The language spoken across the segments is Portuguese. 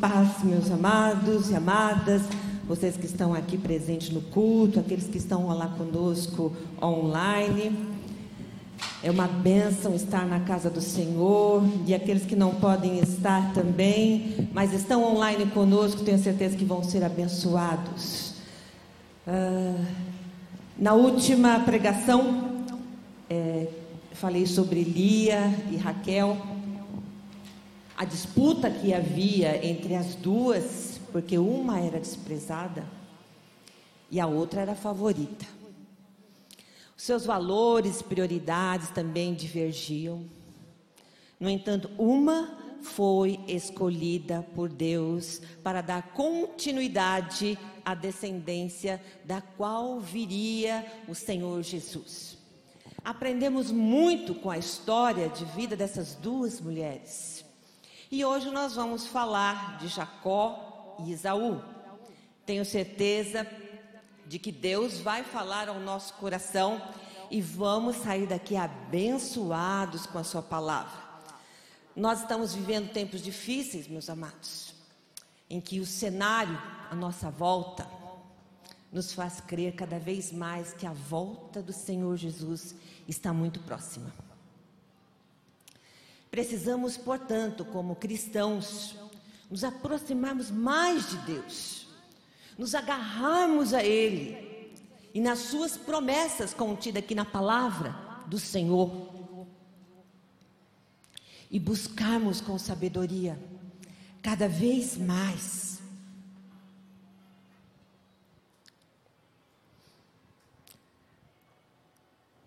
paz, meus amados e amadas, vocês que estão aqui presentes no culto, aqueles que estão lá conosco online. É uma bênção estar na casa do Senhor e aqueles que não podem estar também, mas estão online conosco, tenho certeza que vão ser abençoados. Ah, na última pregação, é, falei sobre Lia e Raquel a disputa que havia entre as duas, porque uma era desprezada e a outra era favorita. Os seus valores, prioridades também divergiam. No entanto, uma foi escolhida por Deus para dar continuidade à descendência da qual viria o Senhor Jesus. Aprendemos muito com a história de vida dessas duas mulheres. E hoje nós vamos falar de Jacó e Isaú. Tenho certeza de que Deus vai falar ao nosso coração e vamos sair daqui abençoados com a Sua palavra. Nós estamos vivendo tempos difíceis, meus amados, em que o cenário à nossa volta nos faz crer cada vez mais que a volta do Senhor Jesus está muito próxima. Precisamos, portanto, como cristãos, nos aproximarmos mais de Deus, nos agarrarmos a Ele e nas Suas promessas contidas aqui na palavra do Senhor e buscarmos com sabedoria cada vez mais.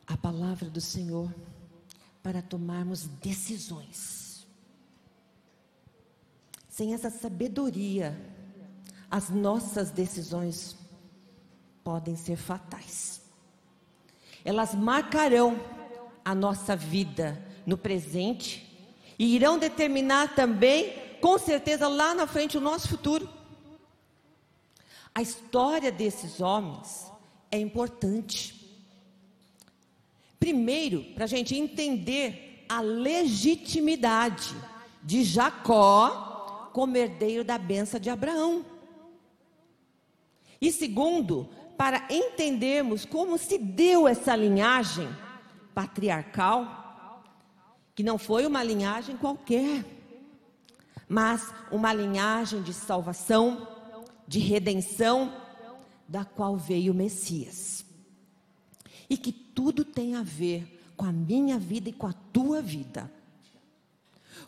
A palavra do Senhor para tomarmos decisões. Sem essa sabedoria, as nossas decisões podem ser fatais. Elas marcarão a nossa vida no presente e irão determinar também, com certeza, lá na frente o nosso futuro. A história desses homens é importante. Primeiro, para a gente entender a legitimidade de Jacó como herdeiro da benção de Abraão. E segundo, para entendermos como se deu essa linhagem patriarcal, que não foi uma linhagem qualquer, mas uma linhagem de salvação, de redenção, da qual veio o Messias. E que tudo tem a ver com a minha vida e com a tua vida.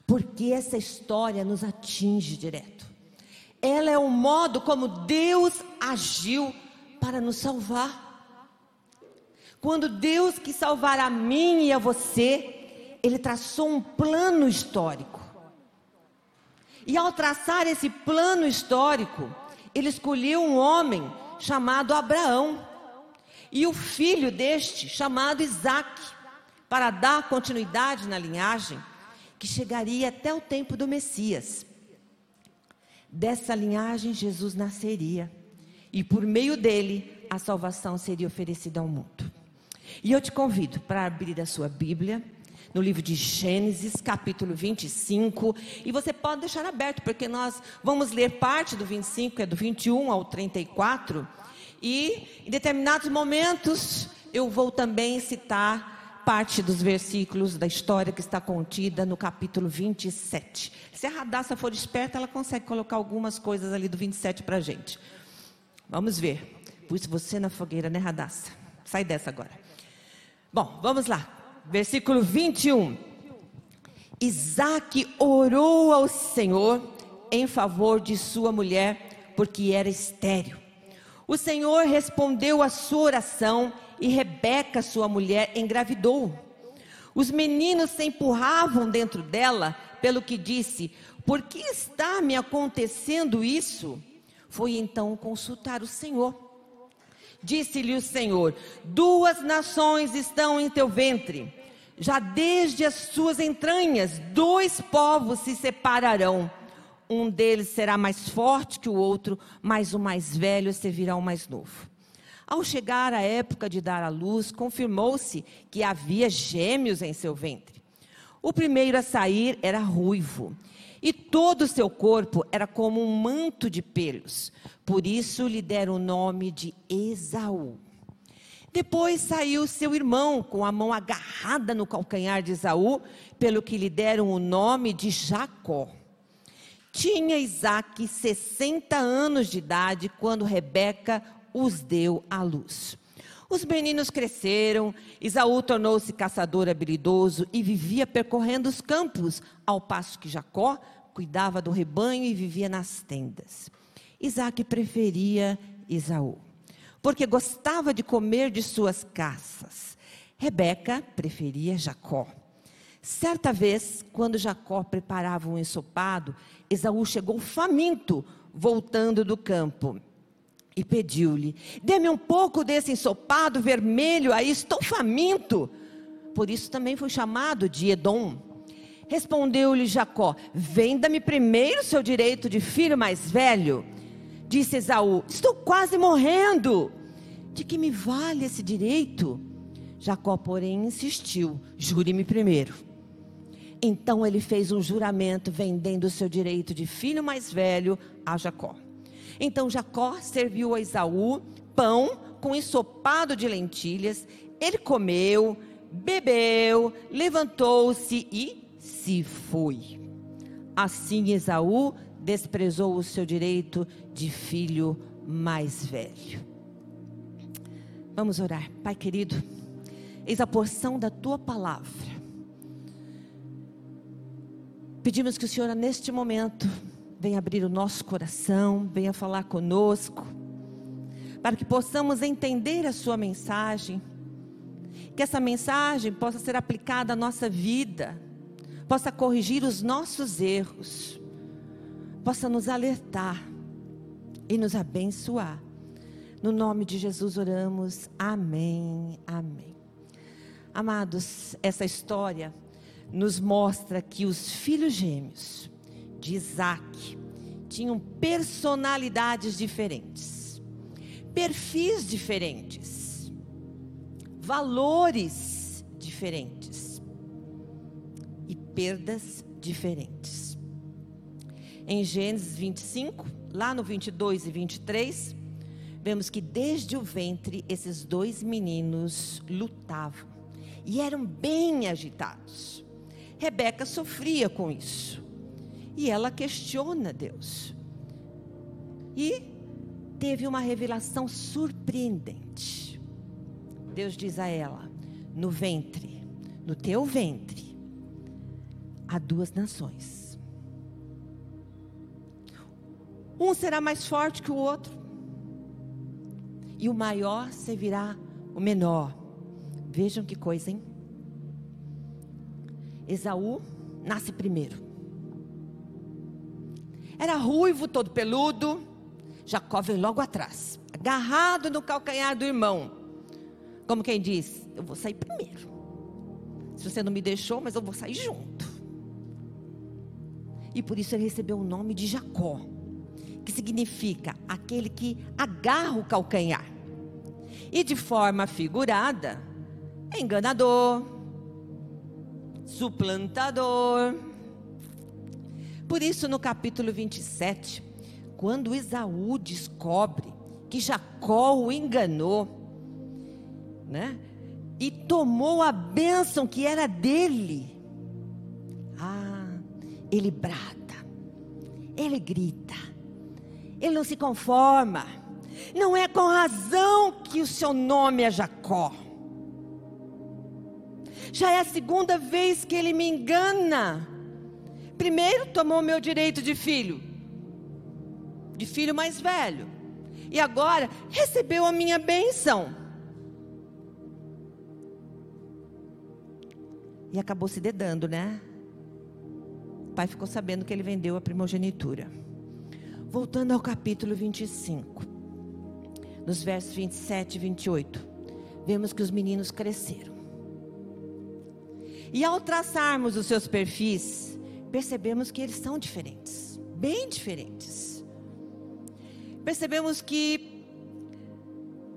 Porque essa história nos atinge direto. Ela é o modo como Deus agiu para nos salvar. Quando Deus quis salvar a mim e a você, Ele traçou um plano histórico. E ao traçar esse plano histórico, Ele escolheu um homem chamado Abraão e o filho deste, chamado Isaac, para dar continuidade na linhagem que chegaria até o tempo do Messias. Dessa linhagem Jesus nasceria e por meio dele a salvação seria oferecida ao mundo. E eu te convido para abrir a sua Bíblia no livro de Gênesis, capítulo 25, e você pode deixar aberto, porque nós vamos ler parte do 25, que é do 21 ao 34, e em determinados momentos eu vou também citar parte dos versículos da história que está contida no capítulo 27. Se a Radassa for esperta, ela consegue colocar algumas coisas ali do 27 para a gente. Vamos ver. Pus você na fogueira, né, Radassa? Sai dessa agora. Bom, vamos lá. Versículo 21. Isaac orou ao Senhor em favor de sua mulher, porque era estéril. O Senhor respondeu à sua oração e Rebeca, sua mulher, engravidou. Os meninos se empurravam dentro dela, pelo que disse: Por que está me acontecendo isso? Foi então consultar o Senhor. Disse-lhe o Senhor: Duas nações estão em teu ventre. Já desde as suas entranhas, dois povos se separarão um deles será mais forte que o outro, mas o mais velho servirá ao mais novo. Ao chegar a época de dar à luz, confirmou-se que havia gêmeos em seu ventre. O primeiro a sair era ruivo, e todo o seu corpo era como um manto de pelos. Por isso lhe deram o nome de Esaú. Depois saiu seu irmão, com a mão agarrada no calcanhar de Esaú, pelo que lhe deram o nome de Jacó. Tinha Isaac 60 anos de idade quando Rebeca os deu à luz. Os meninos cresceram, Isaú tornou-se caçador habilidoso e vivia percorrendo os campos, ao passo que Jacó cuidava do rebanho e vivia nas tendas. Isaac preferia Isaú porque gostava de comer de suas caças. Rebeca preferia Jacó. Certa vez, quando Jacó preparava um ensopado, Esaú chegou faminto, voltando do campo. E pediu-lhe: Dê-me um pouco desse ensopado vermelho aí, estou faminto. Por isso também foi chamado de Edom. Respondeu-lhe Jacó: Venda-me primeiro seu direito de filho mais velho. Disse Esaú: Estou quase morrendo. De que me vale esse direito? Jacó, porém, insistiu: Jure-me primeiro. Então ele fez um juramento vendendo o seu direito de filho mais velho a Jacó. Então Jacó serviu a Esaú pão com ensopado de lentilhas. Ele comeu, bebeu, levantou-se e se foi. Assim Esaú desprezou o seu direito de filho mais velho. Vamos orar. Pai querido, eis a porção da tua palavra. Pedimos que o Senhor, neste momento, venha abrir o nosso coração, venha falar conosco, para que possamos entender a Sua mensagem, que essa mensagem possa ser aplicada à nossa vida, possa corrigir os nossos erros possa nos alertar e nos abençoar. No nome de Jesus oramos. Amém. Amém. Amados, essa história nos mostra que os filhos gêmeos de Isaac tinham personalidades diferentes, perfis diferentes, valores diferentes e perdas diferentes em Gênesis 25, lá no 22 e 23, vemos que desde o ventre esses dois meninos lutavam e eram bem agitados. Rebeca sofria com isso e ela questiona Deus. E teve uma revelação surpreendente. Deus diz a ela: no ventre, no teu ventre, há duas nações Um será mais forte que o outro. E o maior servirá o menor. Vejam que coisa, hein? Esaú nasce primeiro. Era ruivo, todo peludo. Jacó vem logo atrás, agarrado no calcanhar do irmão. Como quem diz: Eu vou sair primeiro. Se você não me deixou, mas eu vou sair junto. E por isso ele recebeu o nome de Jacó que significa aquele que agarra o calcanhar. E de forma figurada, enganador, suplantador. Por isso, no capítulo 27, quando Esaú descobre que Jacó o enganou, né? E tomou a bênção que era dele. Ah, ele brada, ele grita, ele não se conforma. Não é com razão que o seu nome é Jacó. Já é a segunda vez que ele me engana. Primeiro tomou meu direito de filho, de filho mais velho. E agora recebeu a minha bênção. E acabou se dedando, né? O pai ficou sabendo que ele vendeu a primogenitura. Voltando ao capítulo 25, nos versos 27 e 28, vemos que os meninos cresceram. E ao traçarmos os seus perfis, percebemos que eles são diferentes, bem diferentes. Percebemos que,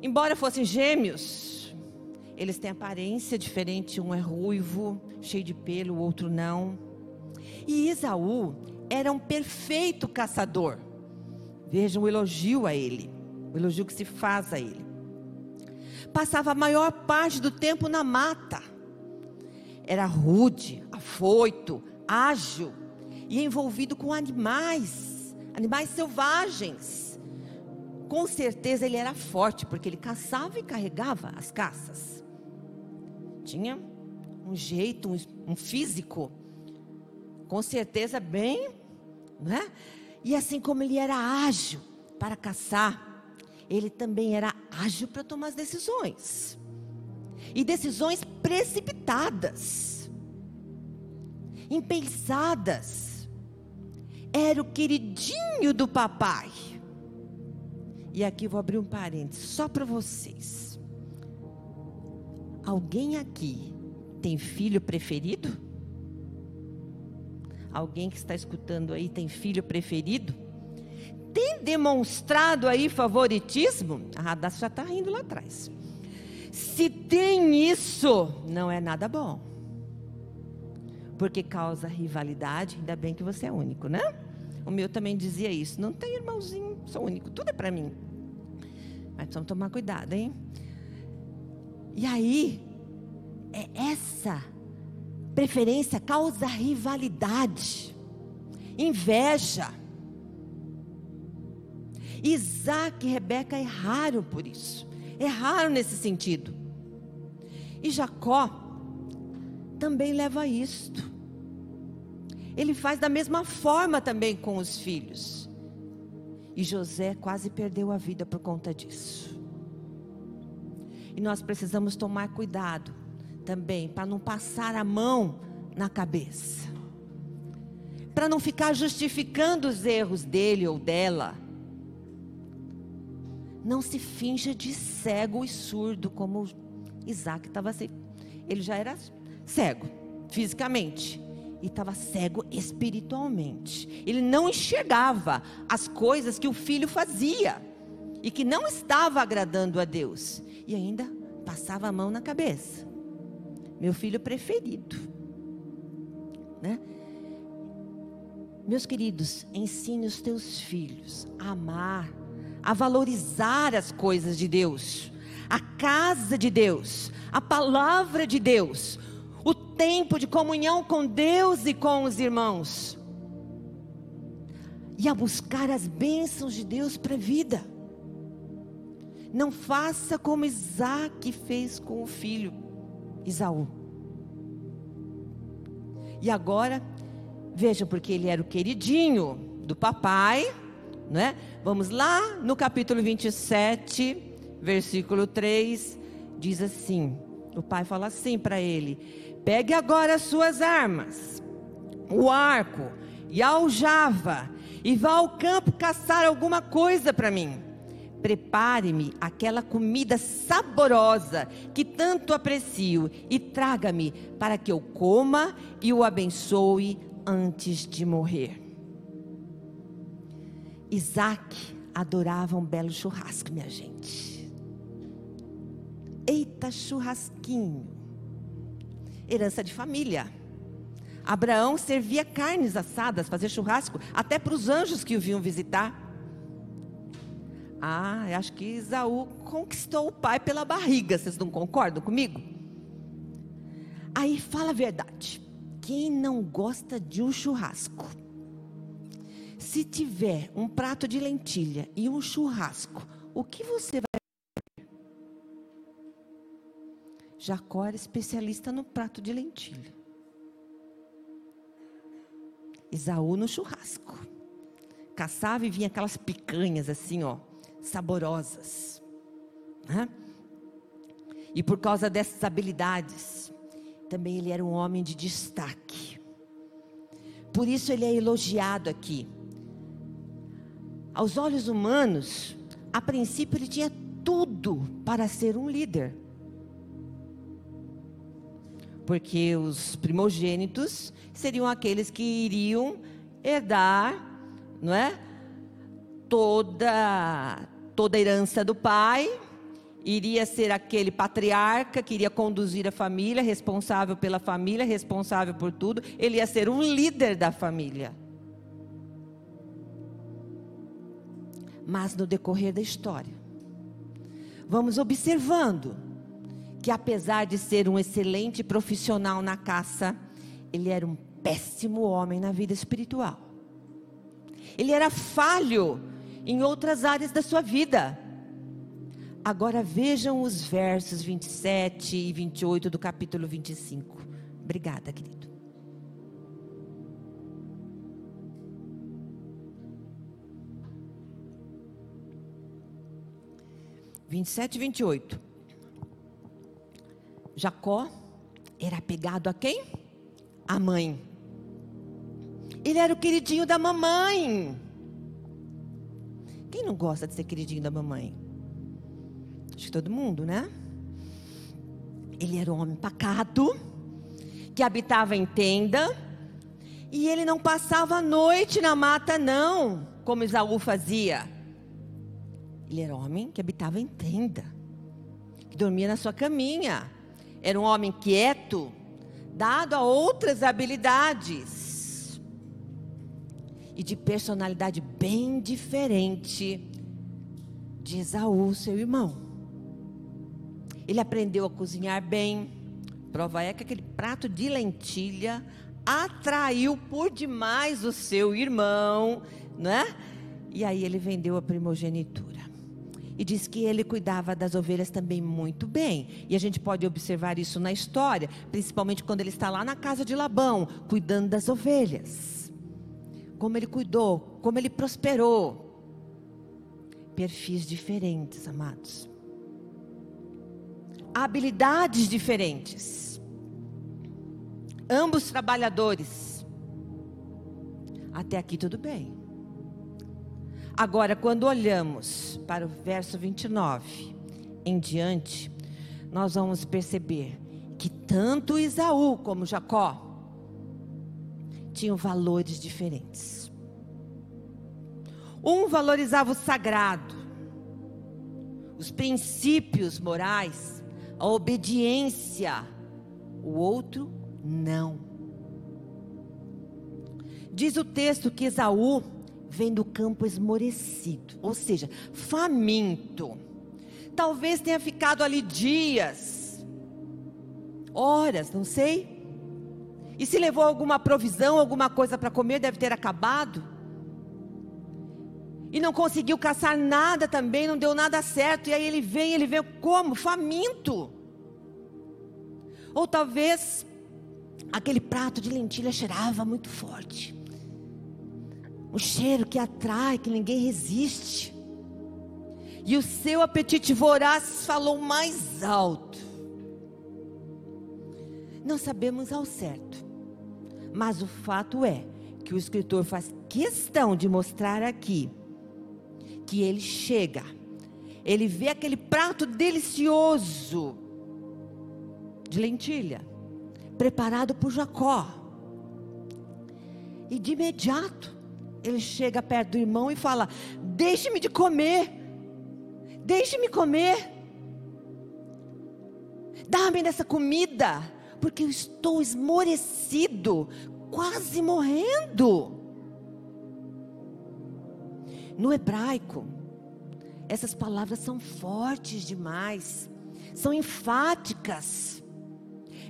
embora fossem gêmeos, Eles têm aparência diferente, um é ruivo, cheio de pelo, o outro não. E Isaú era um perfeito caçador. Vejam o elogio a ele, o elogio que se faz a ele. Passava a maior parte do tempo na mata. Era rude, afoito, ágil e envolvido com animais, animais selvagens. Com certeza ele era forte, porque ele caçava e carregava as caças. Tinha um jeito, um, um físico, com certeza bem, né? E assim como ele era ágil para caçar, ele também era ágil para tomar as decisões. E decisões precipitadas, impensadas. Era o queridinho do papai. E aqui vou abrir um parênteses só para vocês. Alguém aqui tem filho preferido? Alguém que está escutando aí tem filho preferido? Tem demonstrado aí favoritismo? A Radassa já está rindo lá atrás. Se tem isso, não é nada bom. Porque causa rivalidade, ainda bem que você é único, né? O meu também dizia isso. Não tem irmãozinho, sou único, tudo é para mim. Mas precisamos tomar cuidado, hein? E aí, é essa preferência causa rivalidade, inveja. Isaac e Rebeca erraram por isso, erraram nesse sentido. E Jacó também leva a isto. Ele faz da mesma forma também com os filhos. E José quase perdeu a vida por conta disso. E nós precisamos tomar cuidado também para não passar a mão na cabeça. Para não ficar justificando os erros dele ou dela. Não se finja de cego e surdo como Isaac estava assim. Ele já era cego fisicamente e estava cego espiritualmente. Ele não enxergava as coisas que o filho fazia e que não estava agradando a Deus e ainda passava a mão na cabeça. Meu filho preferido. Né? Meus queridos, ensine os teus filhos a amar, a valorizar as coisas de Deus, a casa de Deus, a palavra de Deus, o tempo de comunhão com Deus e com os irmãos, e a buscar as bênçãos de Deus para a vida. Não faça como Isaac fez com o filho Isaú. E agora, vejam, porque ele era o queridinho do papai, né? Vamos lá no capítulo 27, versículo 3, diz assim: o pai fala assim para ele: pegue agora as suas armas, o arco e a aljava, e vá ao campo caçar alguma coisa para mim prepare-me aquela comida saborosa que tanto aprecio e traga-me para que eu coma e o abençoe antes de morrer. Isaac adorava um belo churrasco, minha gente. Eita, churrasquinho. Herança de família. Abraão servia carnes assadas, fazia churrasco, até para os anjos que o vinham visitar. Ah, acho que Isaú conquistou o pai pela barriga, vocês não concordam comigo? Aí fala a verdade. Quem não gosta de um churrasco? Se tiver um prato de lentilha e um churrasco, o que você vai Jacó era especialista no prato de lentilha. Isaú no churrasco. Caçava e vinha aquelas picanhas assim, ó saborosas. Né? E por causa dessas habilidades, também ele era um homem de destaque. Por isso ele é elogiado aqui. Aos olhos humanos, a princípio ele tinha tudo para ser um líder. Porque os primogênitos seriam aqueles que iriam herdar, não é? Toda toda a herança do pai iria ser aquele patriarca que iria conduzir a família, responsável pela família, responsável por tudo. Ele ia ser um líder da família. Mas no decorrer da história, vamos observando que apesar de ser um excelente profissional na caça, ele era um péssimo homem na vida espiritual. Ele era falho em outras áreas da sua vida. Agora vejam os versos 27 e 28 do capítulo 25. Obrigada, querido. Vinte e sete e vinte e oito. Jacó era apegado a quem? A mãe. Ele era o queridinho da mamãe. Quem não gosta de ser queridinho da mamãe? Acho que todo mundo, né? Ele era um homem pacato, que habitava em tenda, e ele não passava a noite na mata, não, como Isaú fazia. Ele era homem que habitava em tenda, que dormia na sua caminha. Era um homem quieto, dado a outras habilidades e de personalidade bem diferente de Esaú, seu irmão. Ele aprendeu a cozinhar bem. Prova é que aquele prato de lentilha atraiu por demais o seu irmão, né? E aí ele vendeu a primogenitura e diz que ele cuidava das ovelhas também muito bem. E a gente pode observar isso na história, principalmente quando ele está lá na casa de Labão, cuidando das ovelhas. Como ele cuidou, como ele prosperou. Perfis diferentes, amados. Habilidades diferentes. Ambos trabalhadores. Até aqui tudo bem. Agora, quando olhamos para o verso 29 em diante, nós vamos perceber que tanto Isaú como Jacó tinham valores diferentes. Um valorizava o sagrado, os princípios morais, a obediência, o outro não. Diz o texto que Esaú vem do campo esmorecido, ou seja, faminto. Talvez tenha ficado ali dias, horas, não sei. E se levou alguma provisão, alguma coisa para comer, deve ter acabado. E não conseguiu caçar nada também, não deu nada certo. E aí ele vem, ele vem como? Faminto. Ou talvez aquele prato de lentilha cheirava muito forte um cheiro que atrai, que ninguém resiste. E o seu apetite voraz falou mais alto. Não sabemos ao certo, mas o fato é que o escritor faz questão de mostrar aqui que ele chega, ele vê aquele prato delicioso de lentilha, preparado por Jacó, e de imediato ele chega perto do irmão e fala: Deixe-me de comer, deixe-me comer, dá-me dessa comida, porque eu estou esmorecido, quase morrendo. No hebraico, essas palavras são fortes demais, são enfáticas.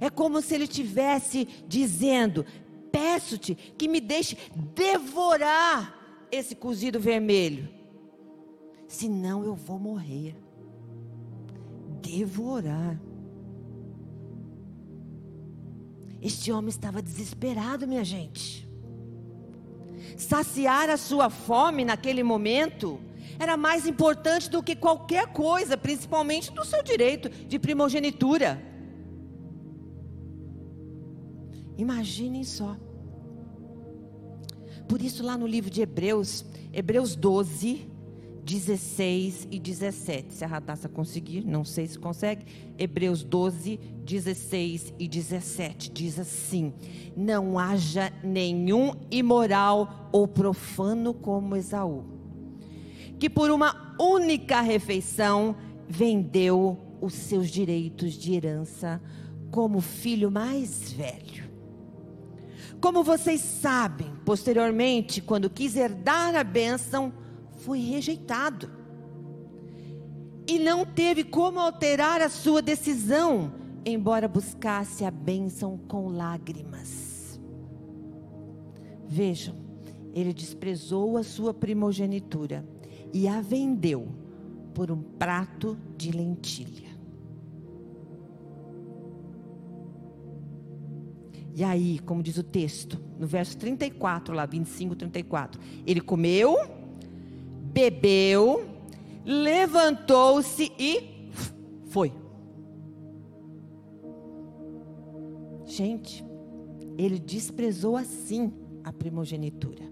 É como se ele estivesse dizendo: peço-te que me deixe devorar esse cozido vermelho. Senão eu vou morrer. Devorar. Este homem estava desesperado, minha gente. Saciar a sua fome naquele momento era mais importante do que qualquer coisa, principalmente do seu direito de primogenitura. Imaginem só. Por isso, lá no livro de Hebreus, Hebreus 12, 16 e 17. Se a Radassa conseguir, não sei se consegue. Hebreus 12, 16 e 17 diz assim: Não haja nenhum imoral ou profano como Esaú, que por uma única refeição vendeu os seus direitos de herança como filho mais velho. Como vocês sabem, posteriormente, quando quis herdar a bênção, foi rejeitado. E não teve como alterar a sua decisão, embora buscasse a bênção com lágrimas. Vejam, ele desprezou a sua primogenitura e a vendeu por um prato de lentilha. E aí, como diz o texto, no verso 34, lá 25, 34, ele comeu, bebeu, levantou-se e foi. Gente, ele desprezou assim a primogenitura.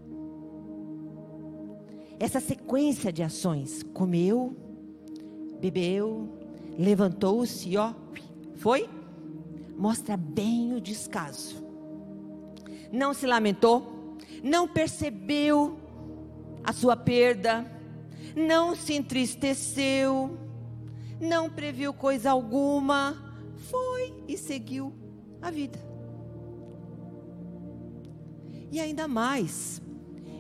Essa sequência de ações, comeu, bebeu, levantou-se, ó, foi, mostra bem o descaso. Não se lamentou, não percebeu a sua perda, não se entristeceu, não previu coisa alguma, foi e seguiu a vida. E ainda mais,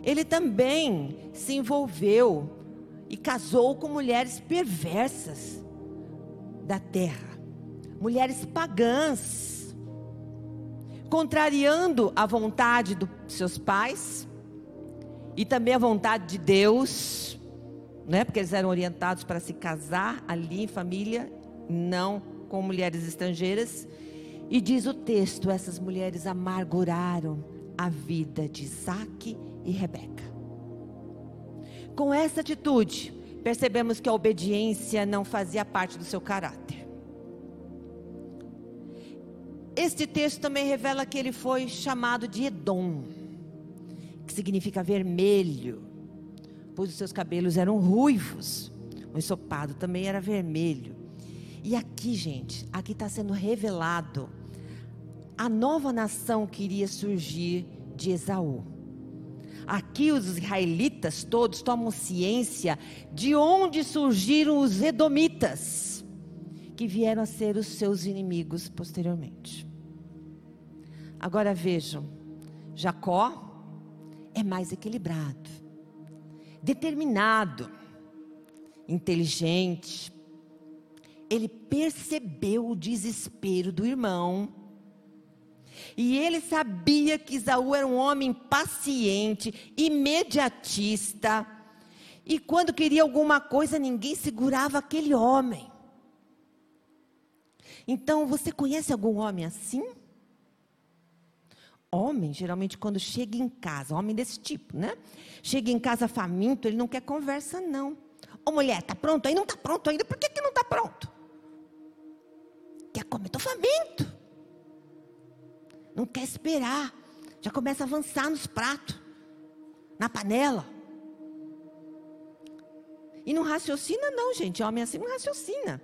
ele também se envolveu e casou com mulheres perversas da terra, mulheres pagãs, contrariando a vontade dos seus pais e também a vontade de Deus, né? Porque eles eram orientados para se casar ali em família, não com mulheres estrangeiras. E diz o texto: essas mulheres amarguraram a vida de Isaac e Rebeca. Com essa atitude, percebemos que a obediência não fazia parte do seu caráter. Este texto também revela que ele foi chamado de Edom, que significa vermelho, pois os seus cabelos eram ruivos, o ensopado também era vermelho. E aqui, gente, aqui está sendo revelado a nova nação que iria surgir de Esaú. Aqui os israelitas todos tomam ciência de onde surgiram os edomitas, que vieram a ser os seus inimigos posteriormente. Agora vejam, Jacó é mais equilibrado, determinado, inteligente. Ele percebeu o desespero do irmão e ele sabia que Isaú era um homem paciente, imediatista. E quando queria alguma coisa, ninguém segurava aquele homem. Então, você conhece algum homem assim? Homem, geralmente, quando chega em casa, homem desse tipo, né? Chega em casa faminto, ele não quer conversa, não. Ô mulher, tá pronto? Aí não tá pronto ainda. Por que, que não tá pronto? Quer comer? Tô faminto não quer esperar, já começa a avançar nos pratos, na panela. E não raciocina, não, gente. Homem assim não raciocina.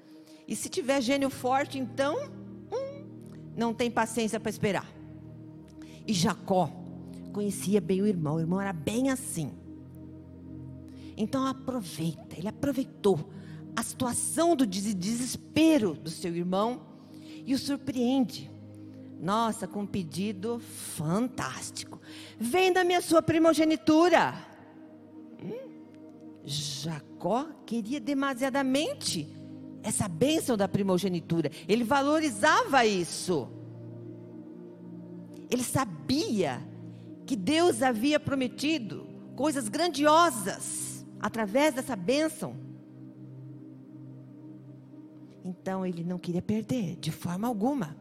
E se tiver gênio forte, então, hum, não tem paciência para esperar. E Jacó conhecia bem o irmão, o irmão era bem assim. Então aproveita, ele aproveitou a situação do desespero do seu irmão e o surpreende. Nossa, com um pedido fantástico. Venda-me a sua primogenitura. Hum? Jacó queria demasiadamente essa bênção da primogenitura. Ele valorizava isso. Ele sabia que Deus havia prometido coisas grandiosas através dessa bênção. Então ele não queria perder de forma alguma.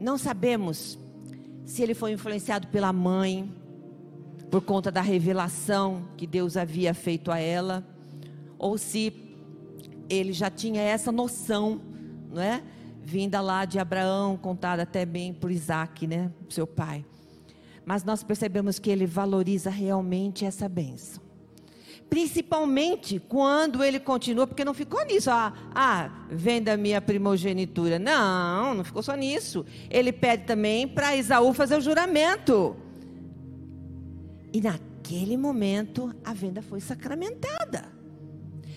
Não sabemos se ele foi influenciado pela mãe, por conta da revelação que Deus havia feito a ela, ou se ele já tinha essa noção, não é? Vinda lá de Abraão, contada até bem por Isaac, né? Seu pai. Mas nós percebemos que ele valoriza realmente essa bênção. Principalmente quando ele continua, porque não ficou nisso, ah, ah venda minha primogenitura. Não, não ficou só nisso. Ele pede também para Isaú fazer o juramento. E naquele momento a venda foi sacramentada.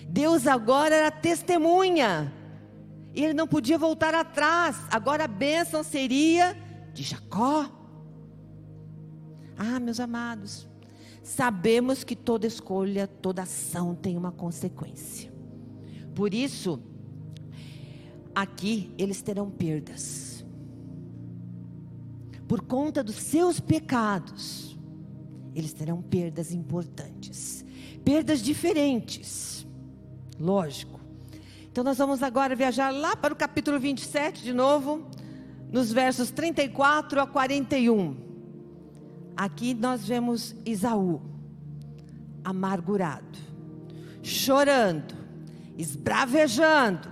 Deus agora era testemunha. E ele não podia voltar atrás. Agora a bênção seria de Jacó. Ah, meus amados, sabemos que toda escolha, toda ação tem uma consequência. Por isso, aqui eles terão perdas. Por conta dos seus pecados, eles terão perdas importantes, perdas diferentes. Lógico. Então nós vamos agora viajar lá para o capítulo 27 de novo, nos versos 34 a 41. Aqui nós vemos Isaú amargurado, chorando, esbravejando,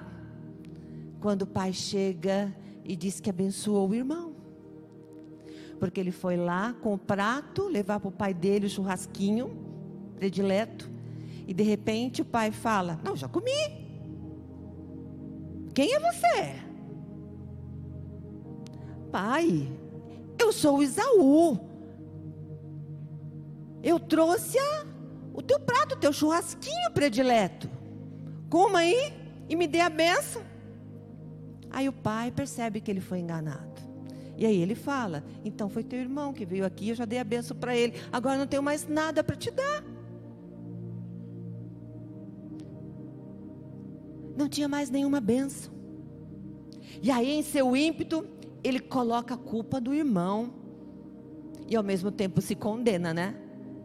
quando o pai chega e diz que abençoou o irmão. Porque ele foi lá com o prato, levar para o pai dele o churrasquinho predileto. E de repente o pai fala: Não, já comi. Quem é você? Pai, eu sou o Isaú. Eu trouxe a, o teu prato, o teu churrasquinho predileto. Coma aí e me dê a benção. Aí o pai percebe que ele foi enganado. E aí ele fala: Então foi teu irmão que veio aqui, eu já dei a benção para ele. Agora não tenho mais nada para te dar. Não tinha mais nenhuma benção. E aí, em seu ímpeto, ele coloca a culpa do irmão. E ao mesmo tempo se condena, né?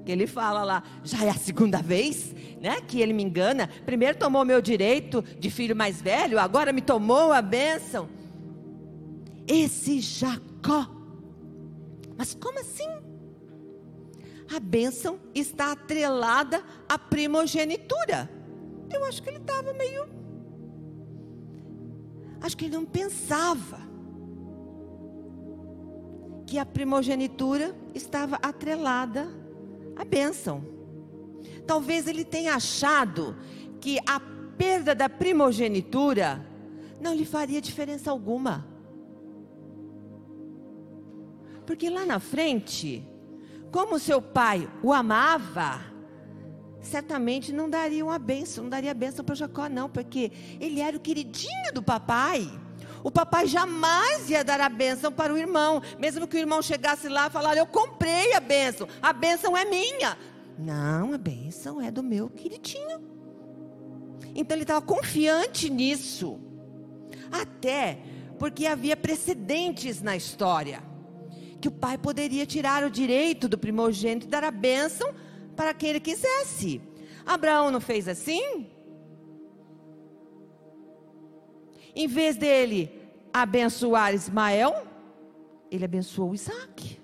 Ele fala lá, já é a segunda vez, né, que ele me engana. Primeiro tomou meu direito de filho mais velho, agora me tomou a bênção. Esse Jacó. Mas como assim? A bênção está atrelada à primogenitura. Eu acho que ele estava meio. Acho que ele não pensava que a primogenitura estava atrelada a bênção. Talvez ele tenha achado que a perda da primogenitura não lhe faria diferença alguma. Porque lá na frente, como seu pai o amava, certamente não daria uma bênção, não daria bênção para Jacó, não, porque ele era o queridinho do papai. O papai jamais ia dar a bênção para o irmão, mesmo que o irmão chegasse lá e falasse: Eu comprei a bênção, a bênção é minha. Não, a bênção é do meu queridinho. Então ele estava confiante nisso, até porque havia precedentes na história que o pai poderia tirar o direito do primogênito e dar a bênção para quem ele quisesse. Abraão não fez assim? Em vez dele abençoar Ismael, ele abençoou Isaac.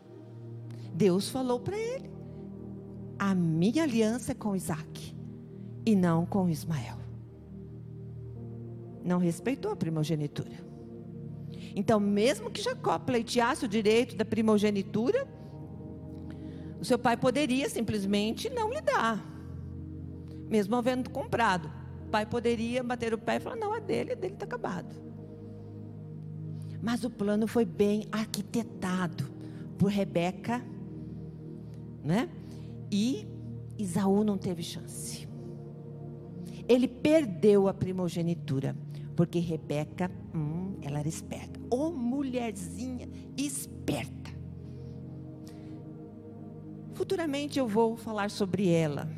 Deus falou para ele: A minha aliança é com Isaac e não com Ismael. Não respeitou a primogenitura. Então, mesmo que Jacó pleiteasse o direito da primogenitura, o seu pai poderia simplesmente não lhe dar, mesmo havendo comprado pai poderia bater o pé e falar: não, é dele, é dele está acabado. Mas o plano foi bem arquitetado por Rebeca, né? E Isaú não teve chance. Ele perdeu a primogenitura, porque Rebeca, hum, ela era esperta. Ô oh, mulherzinha esperta. Futuramente eu vou falar sobre ela,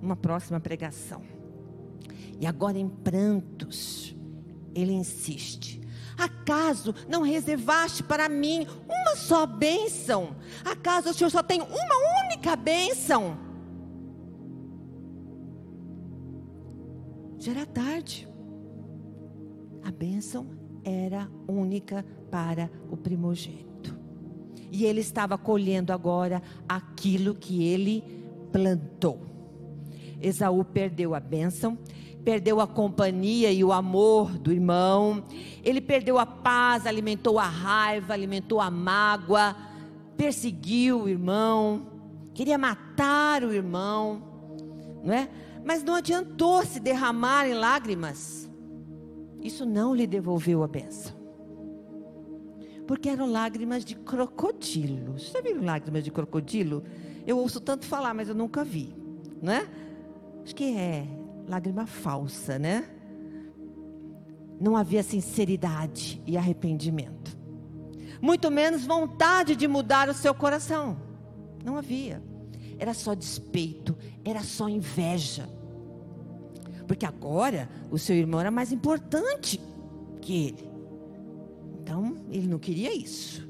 numa próxima pregação. E agora em prantos, ele insiste: Acaso não reservaste para mim uma só bênção? Acaso o Senhor só tem uma única bênção? Já era tarde. A bênção era única para o primogênito. E ele estava colhendo agora aquilo que ele plantou. Esaú perdeu a bênção perdeu a companhia e o amor do irmão, ele perdeu a paz, alimentou a raiva, alimentou a mágoa, perseguiu o irmão, queria matar o irmão, não é? Mas não adiantou se derramar em lágrimas. Isso não lhe devolveu a benção. Porque eram lágrimas de crocodilo. Você já viu lágrimas de crocodilo? Eu ouço tanto falar, mas eu nunca vi, não é? Acho que é lágrima falsa, né? Não havia sinceridade e arrependimento. Muito menos vontade de mudar o seu coração. Não havia. Era só despeito, era só inveja. Porque agora o seu irmão era mais importante que ele. Então, ele não queria isso.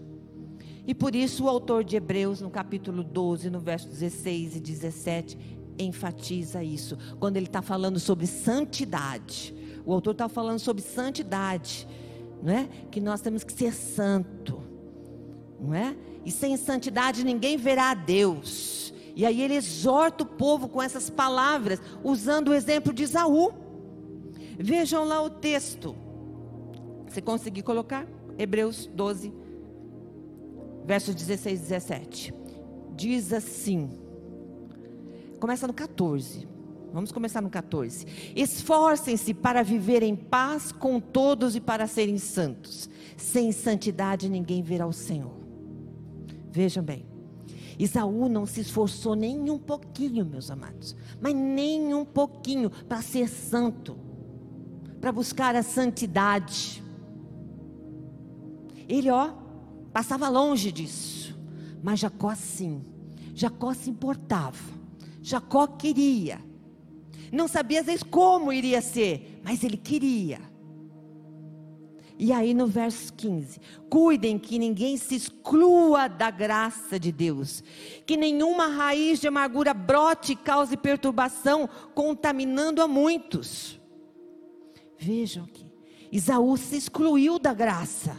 E por isso o autor de Hebreus, no capítulo 12, no verso 16 e 17, enfatiza isso. Quando ele está falando sobre santidade. O autor está falando sobre santidade. Não é? Que nós temos que ser santo. Não é? E sem santidade ninguém verá a Deus. E aí ele exorta o povo com essas palavras, usando o exemplo de Isaú. Vejam lá o texto. Você conseguir colocar? Hebreus 12, versos 16 e 17. Diz assim: começa no 14. Vamos começar no 14. Esforcem-se para viver em paz com todos e para serem santos. Sem santidade ninguém verá o Senhor. Vejam bem. Isaú não se esforçou nem um pouquinho, meus amados, mas nem um pouquinho para ser santo, para buscar a santidade. Ele, ó, passava longe disso, mas Jacó sim, Jacó se importava, Jacó queria, não sabia às vezes como iria ser, mas ele queria. E aí no verso 15: Cuidem que ninguém se exclua da graça de Deus, que nenhuma raiz de amargura brote e cause perturbação, contaminando a muitos. Vejam aqui: Isaú se excluiu da graça,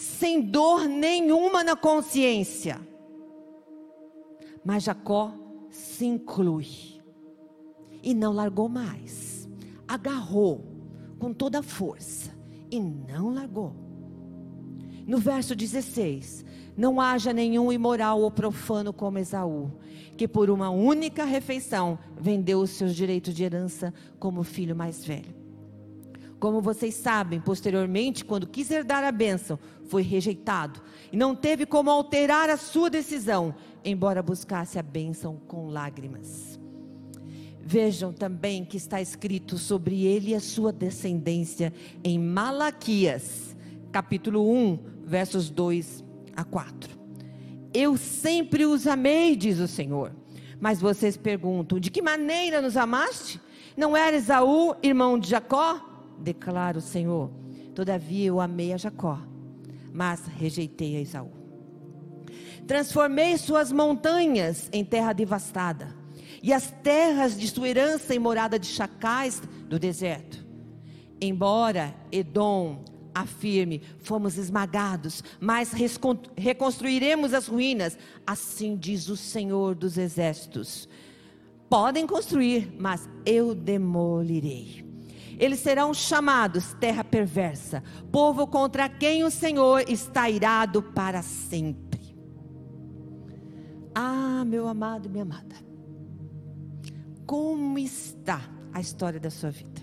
sem dor nenhuma na consciência. Mas Jacó se inclui e não largou mais, agarrou com toda a força e não largou. No verso 16: Não haja nenhum imoral ou profano como Esaú, que por uma única refeição vendeu os seus direitos de herança como filho mais velho. Como vocês sabem, posteriormente, quando quis herdar a bênção, foi rejeitado e não teve como alterar a sua decisão, embora buscasse a bênção com lágrimas. Vejam também que está escrito sobre ele e a sua descendência em Malaquias, capítulo 1, versos 2 a 4. Eu sempre os amei, diz o Senhor. Mas vocês perguntam: de que maneira nos amaste? Não era Esaú, irmão de Jacó? Declara o Senhor. Todavia eu amei a Jacó, mas rejeitei a Esaú. Transformei suas montanhas em terra devastada e as terras de sua herança em morada de chacais do deserto. Embora Edom afirme, fomos esmagados, mas reconstruiremos as ruínas, assim diz o Senhor dos exércitos. Podem construir, mas eu demolirei. Eles serão chamados terra perversa, povo contra quem o Senhor está irado para sempre. Ah, meu amado e minha amada como está a história da sua vida?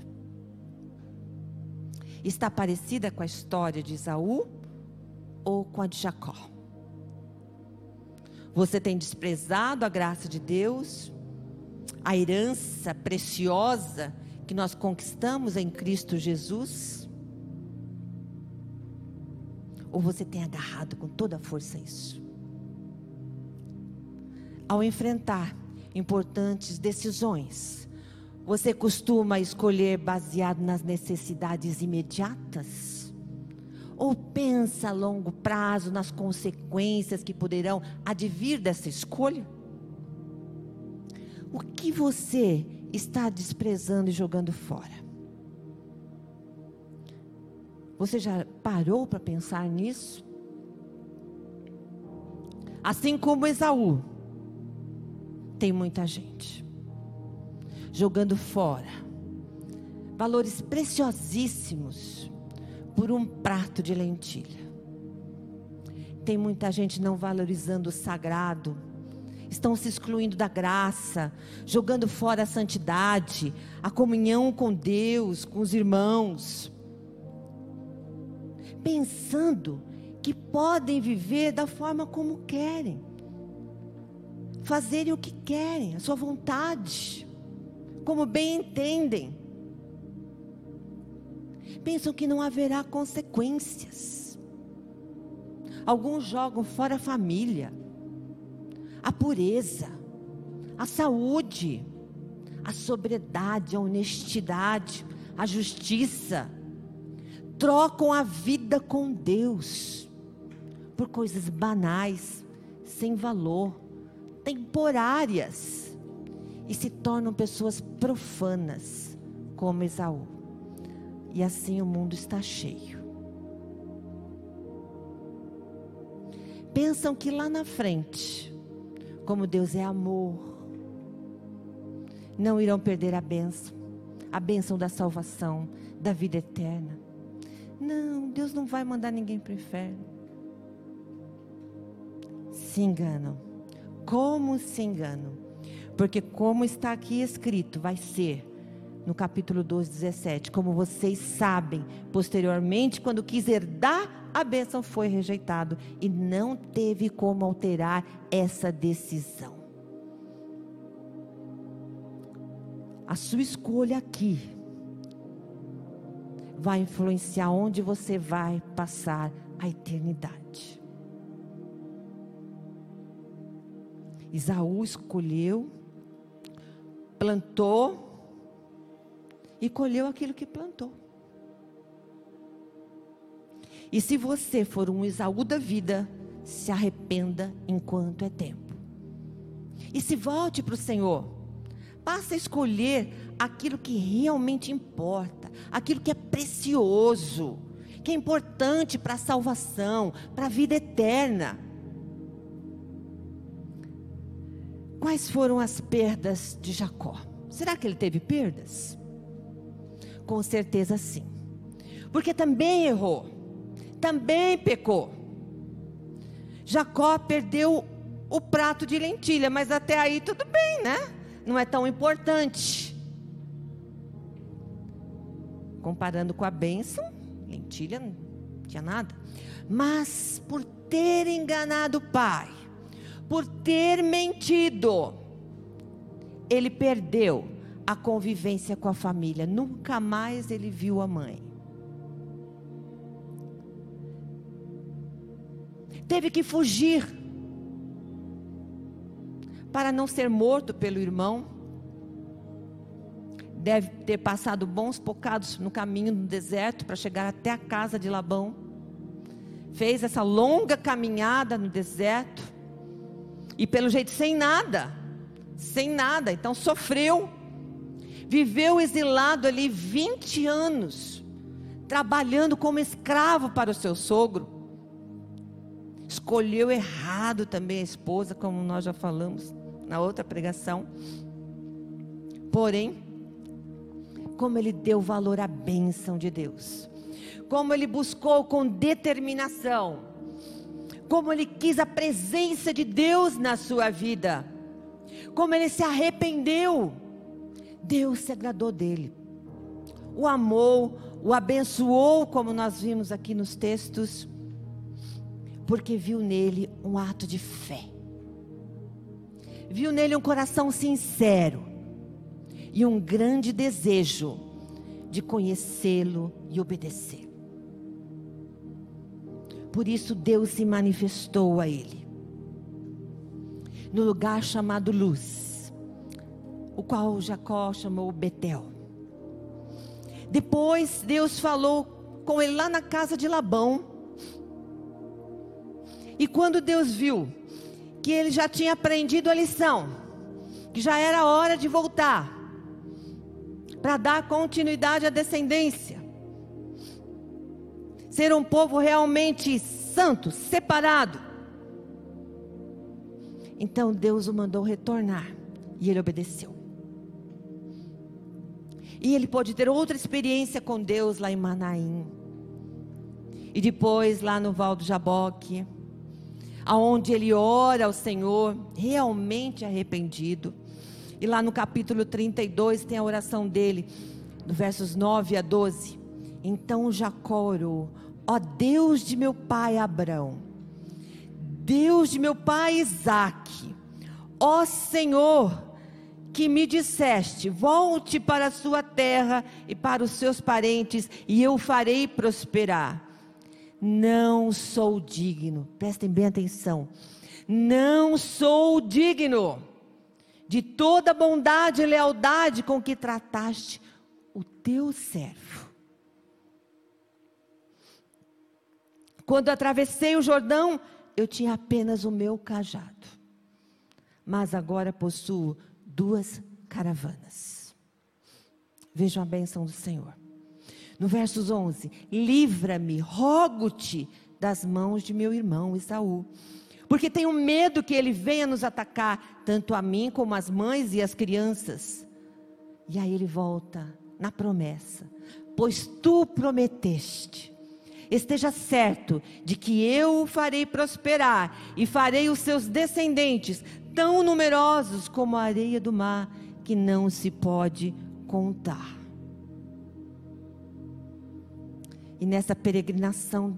Está parecida com a história de Isaú ou com a de Jacó? Você tem desprezado a graça de Deus, a herança preciosa que nós conquistamos em Cristo Jesus? Ou você tem agarrado com toda a força isso? Ao enfrentar importantes decisões, você costuma escolher baseado nas necessidades imediatas? Ou pensa a longo prazo nas consequências que poderão advir dessa escolha? O que você está desprezando e jogando fora? Você já parou para pensar nisso? Assim como Esaú, tem muita gente jogando fora valores preciosíssimos por um prato de lentilha. Tem muita gente não valorizando o sagrado, estão se excluindo da graça, jogando fora a santidade, a comunhão com Deus, com os irmãos, pensando que podem viver da forma como querem fazerem o que querem, a sua vontade, como bem entendem. Pensam que não haverá consequências. Alguns jogam fora a família, a pureza, a saúde, a sobriedade, a honestidade, a justiça. Trocam a vida com Deus por coisas banais, sem valor, temporárias e se tornam pessoas profanas, como Esaú. E assim o mundo está cheio. Pensam que lá na frente, como Deus é amor, não irão perder a bênção, a bênção da salvação, da vida eterna. Não, Deus não vai mandar ninguém para o inferno. Se enganam. Como se enganam? Porque, como está aqui escrito, vai ser no capítulo 12, 17. Como vocês sabem, posteriormente, quando quis herdar, a bênção foi rejeitado e não teve como alterar essa decisão. A sua escolha aqui vai influenciar onde você vai passar a eternidade. Isaú escolheu plantou e colheu aquilo que plantou. E se você for um Isaú da vida, se arrependa enquanto é tempo. E se volte para o Senhor. Passa a escolher aquilo que realmente importa, aquilo que é precioso, que é importante para a salvação, para a vida eterna. Quais foram as perdas de Jacó? Será que ele teve perdas? Com certeza sim. Porque também errou, também pecou. Jacó perdeu o prato de lentilha, mas até aí tudo bem, né? Não é tão importante. Comparando com a bênção, lentilha não tinha nada. Mas por ter enganado o pai, por ter mentido, ele perdeu a convivência com a família. Nunca mais ele viu a mãe. Teve que fugir para não ser morto pelo irmão. Deve ter passado bons bocados no caminho no deserto para chegar até a casa de Labão. Fez essa longa caminhada no deserto e pelo jeito sem nada, sem nada, então sofreu. Viveu exilado ali 20 anos, trabalhando como escravo para o seu sogro. Escolheu errado também a esposa, como nós já falamos na outra pregação. Porém, como ele deu valor à bênção de Deus, como ele buscou com determinação como ele quis a presença de Deus na sua vida, como ele se arrependeu. Deus se agradou dele, o amou, o abençoou, como nós vimos aqui nos textos, porque viu nele um ato de fé, viu nele um coração sincero e um grande desejo de conhecê-lo e obedecer. Por isso Deus se manifestou a ele. No lugar chamado Luz, o qual Jacó chamou Betel. Depois Deus falou com ele lá na casa de Labão. E quando Deus viu que ele já tinha aprendido a lição, que já era hora de voltar para dar continuidade à descendência, ser um povo realmente santo, separado. Então Deus o mandou retornar e ele obedeceu. E ele pôde ter outra experiência com Deus lá em Manaim. E depois lá no Val do Jaboque, aonde ele ora ao Senhor, realmente arrependido. E lá no capítulo 32 tem a oração dele, do versos 9 a 12. Então Jacó orou: Ó Deus de meu pai Abraão, Deus de meu pai Isaque, ó Senhor, que me disseste: volte para a sua terra e para os seus parentes, e eu farei prosperar. Não sou digno, prestem bem atenção. Não sou digno de toda bondade e lealdade com que trataste o teu servo. Quando atravessei o Jordão, eu tinha apenas o meu cajado. Mas agora possuo duas caravanas. Vejam a bênção do Senhor. No versos 11: Livra-me, rogo-te das mãos de meu irmão Esaú, porque tenho medo que ele venha nos atacar, tanto a mim como as mães e as crianças. E aí ele volta na promessa: Pois tu prometeste esteja certo de que eu o farei prosperar e farei os seus descendentes tão numerosos como a areia do mar, que não se pode contar. E nessa peregrinação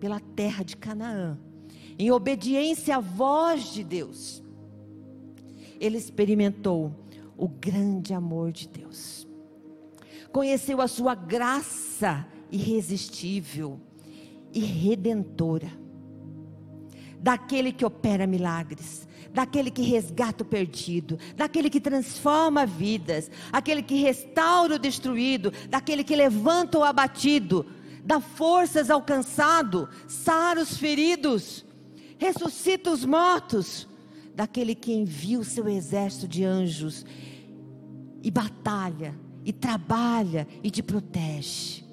pela terra de Canaã, em obediência à voz de Deus, ele experimentou o grande amor de Deus. Conheceu a sua graça irresistível e redentora. Daquele que opera milagres, daquele que resgata o perdido, daquele que transforma vidas, aquele que restaura o destruído, daquele que levanta o abatido, dá forças ao cansado, sara os feridos, ressuscita os mortos, daquele que envia o seu exército de anjos e batalha, e trabalha e te protege.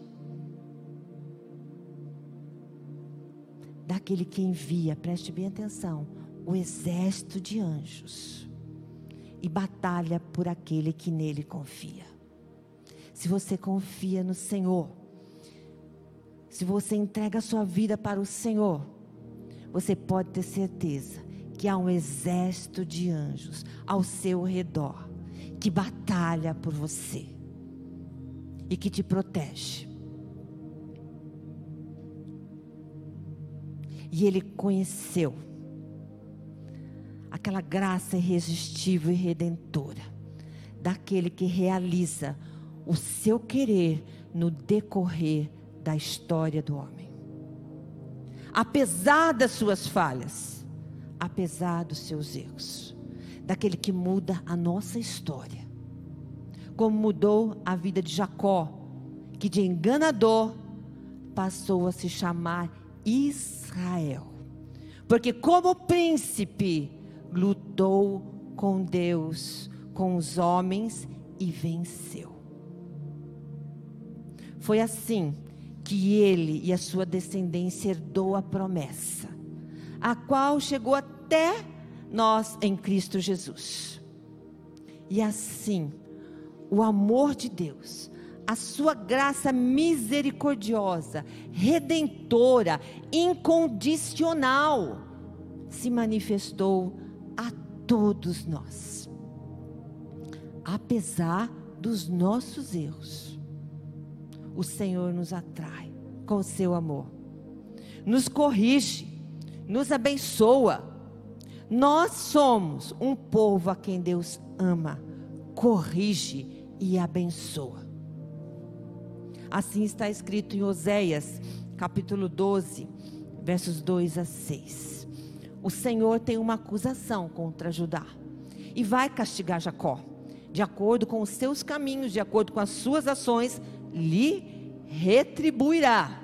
daquele que envia, preste bem atenção, o exército de anjos e batalha por aquele que nele confia. Se você confia no Senhor, se você entrega a sua vida para o Senhor, você pode ter certeza que há um exército de anjos ao seu redor que batalha por você e que te protege. E ele conheceu aquela graça irresistível e redentora daquele que realiza o seu querer no decorrer da história do homem. Apesar das suas falhas, apesar dos seus erros, daquele que muda a nossa história, como mudou a vida de Jacó, que de enganador passou a se chamar Israel. Porque, como príncipe, lutou com Deus, com os homens e venceu. Foi assim que ele e a sua descendência herdou a promessa, a qual chegou até nós em Cristo Jesus. E assim, o amor de Deus a sua graça misericordiosa, redentora, incondicional, se manifestou todos nós. Apesar dos nossos erros, o Senhor nos atrai com o seu amor, nos corrige, nos abençoa. Nós somos um povo a quem Deus ama, corrige e abençoa. Assim está escrito em Oséias, capítulo 12, versos 2 a 6. O Senhor tem uma acusação contra Judá e vai castigar Jacó, de acordo com os seus caminhos, de acordo com as suas ações, lhe retribuirá.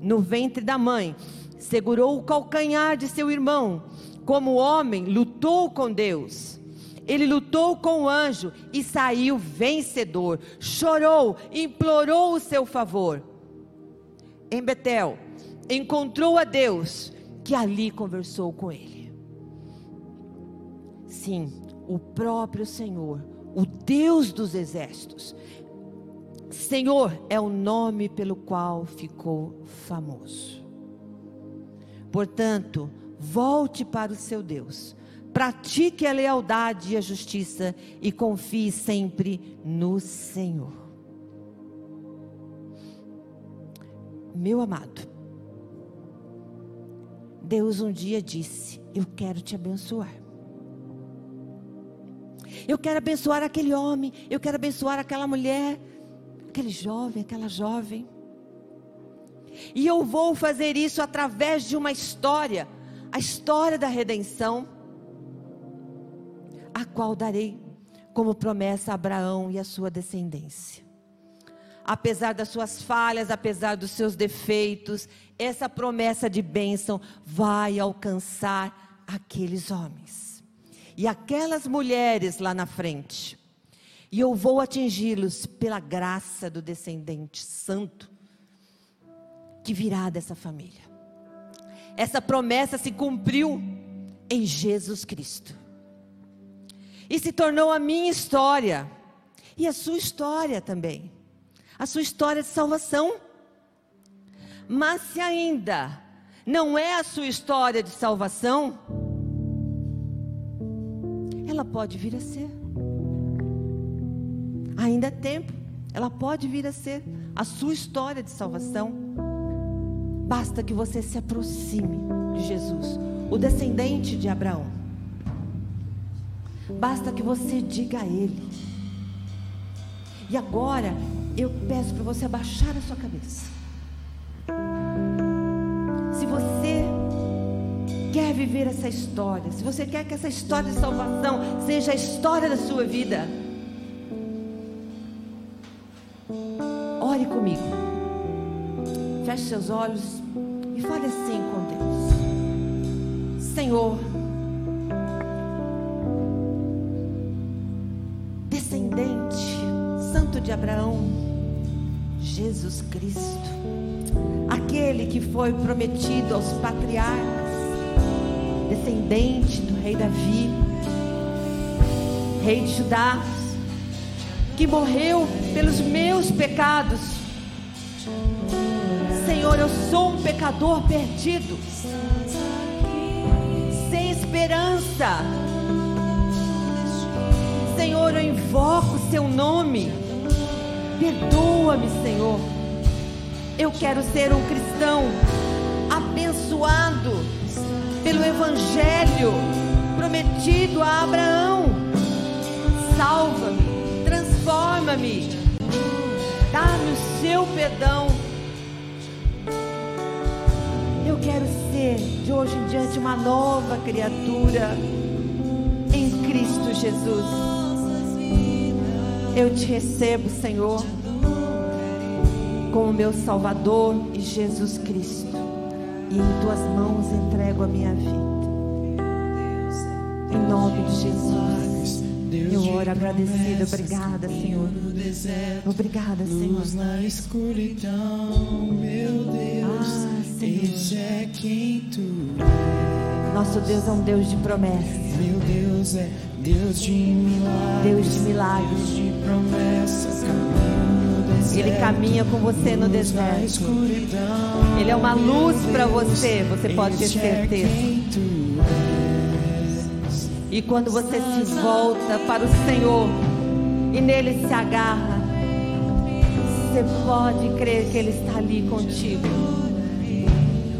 No ventre da mãe, segurou o calcanhar de seu irmão, como homem, lutou com Deus ele lutou com o anjo e saiu vencedor. Chorou, implorou o seu favor. Em Betel, encontrou a Deus, que ali conversou com ele. Sim, o próprio Senhor, o Deus dos exércitos. Senhor é o nome pelo qual ficou famoso. Portanto, volte para o seu Deus pratique a lealdade e a justiça e confie sempre no Senhor. Meu amado, Deus um dia disse: Eu quero te abençoar. Eu quero abençoar aquele homem, eu quero abençoar aquela mulher, aquele jovem, aquela jovem. E eu vou fazer isso através de uma história, a história da redenção, a qual darei como promessa a Abraão e a sua descendência. Apesar das suas falhas, apesar dos seus defeitos, essa promessa de bênção vai alcançar aqueles homens e aquelas mulheres lá na frente. E eu vou atingi-los pela graça do descendente santo que virá dessa família. Essa promessa se cumpriu em Jesus Cristo. E se tornou a minha história e a sua história também. A sua história de salvação. Mas se ainda não é a sua história de salvação, ela pode vir a ser. Ainda é tempo, ela pode vir a ser a sua história de salvação. Basta que você se aproxime de Jesus, o descendente de Abraão. Basta que você diga a Ele. E agora eu peço para você abaixar a sua cabeça. Se você quer viver essa história, se você quer que essa história de salvação seja a história da sua vida, ore comigo. Feche seus olhos e fale assim com Deus: Senhor, de Abraão, Jesus Cristo, aquele que foi prometido aos patriarcas descendente do rei Davi, rei de Judá, que morreu pelos meus pecados. Senhor, eu sou um pecador perdido, sem esperança. Senhor, eu invoco o seu nome. Perdoa-me, Senhor. Eu quero ser um cristão abençoado pelo Evangelho prometido a Abraão. Salva-me, transforma-me, dá-me o seu perdão. Eu quero ser de hoje em diante uma nova criatura em Cristo Jesus. Eu te recebo, Senhor, como meu Salvador e Jesus Cristo e em tuas mãos entrego a minha vida. Em nome de Jesus. Eu oro agradecida. Obrigada, Senhor. Obrigada, Senhor. na escuridão, meu Deus. Ah, é quem tu Nosso Deus é um Deus de promessas, Meu Deus é Deus de milagres. Deus de milagres. de promessas, deserto. Ele caminha com você no deserto. Ele é uma luz para você, você pode ter certeza. E quando você se volta para o Senhor e nele se agarra, você pode crer que Ele está ali contigo.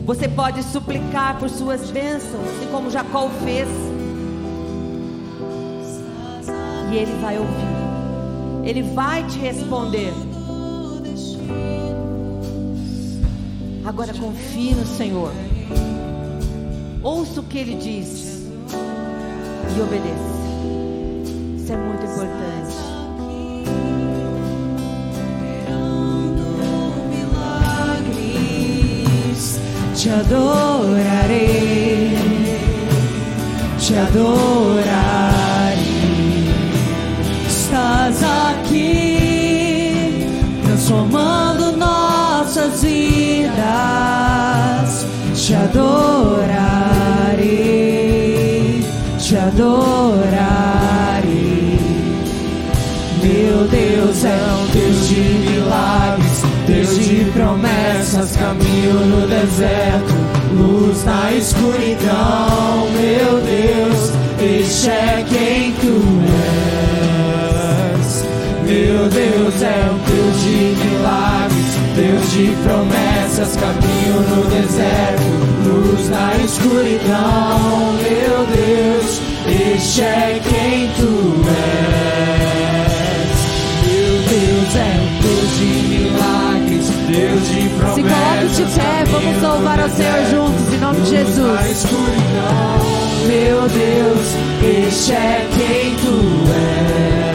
Você pode suplicar por suas bênçãos, assim como Jacó fez. Ele vai ouvir. Ele vai te responder. Agora confie no Senhor. Ouça o que Ele diz e obedeça. Isso é muito importante. te adorarei, te adorarei. Nossas vidas, te adorarei, te adorarei. Meu Deus é um Deus de milagres, Deus de promessas, caminho no deserto, luz na escuridão. Meu Deus, este é quem tu és. Meu Deus é um Deus de milagres, Deus de promessas, caminho no deserto, luz na escuridão. Meu Deus, este é quem tu és. Meu Deus é um Deus de milagres, Deus de promessas. Se coloque de pé, vamos louvar ao Senhor juntos, em nome de Na Jesus. escuridão, meu Deus, este é quem tu és.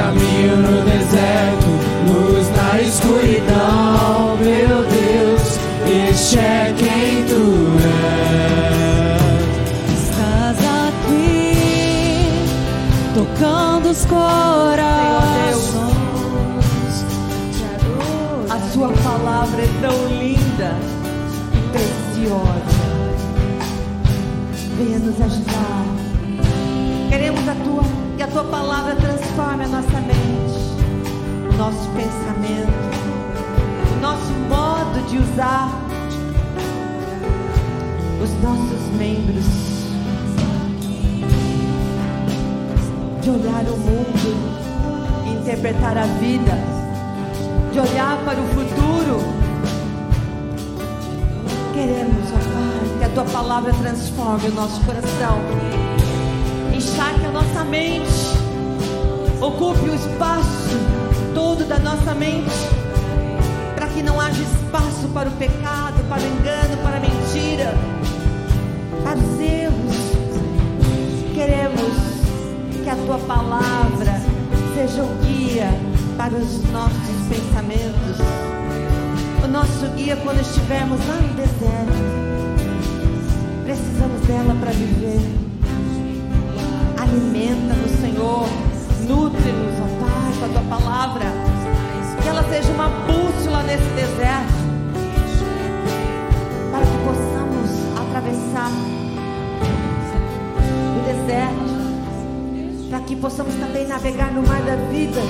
Caminho no deserto, luz na escuridão. Meu Deus, este é quem tu és. Estás aqui, tocando os corações. A sua palavra é tão linda e preciosa. Venha nos ajudar. Queremos a tua, tua palavra transforme a nossa mente, o nosso pensamento, o nosso modo de usar os nossos membros. De olhar o mundo e interpretar a vida de olhar para o futuro. Queremos, ó Pai, que a tua palavra transforme o nosso coração, encharque a nossa mente, ocupe o espaço todo da nossa mente, para que não haja espaço para o pecado, para o engano, para a mentira, para os erros. Queremos que a tua palavra seja o guia para os nossos pensamentos, o nosso guia quando estivermos lá no deserto. Precisamos dela para viver. Seja uma bússola nesse deserto. Para que possamos atravessar o deserto. Para que possamos também navegar no mar da vida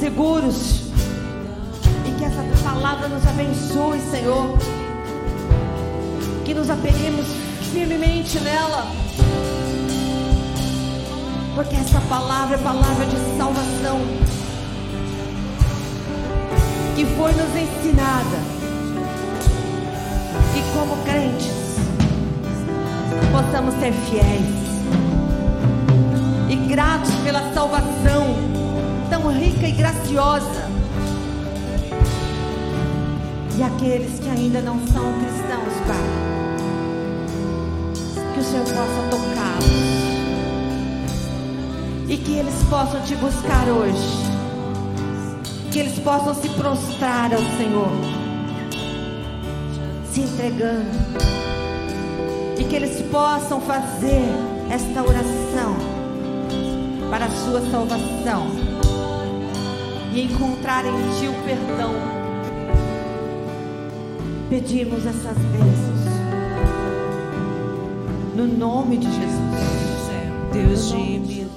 seguros. E que essa palavra nos abençoe, Senhor. Que nos apeguemos firmemente nela. Porque essa palavra é palavra de salvação. Que foi nos ensinada. E como crentes, possamos ser fiéis e gratos pela salvação tão rica e graciosa. E aqueles que ainda não são cristãos, Pai, que o Senhor possa tocá-los e que eles possam te buscar hoje, que eles possam se prostrar ao Senhor, se entregando, e que eles possam fazer esta oração para a sua salvação e encontrar em Ti o perdão. Pedimos essas bênçãos no nome de Jesus. Deus de milagres.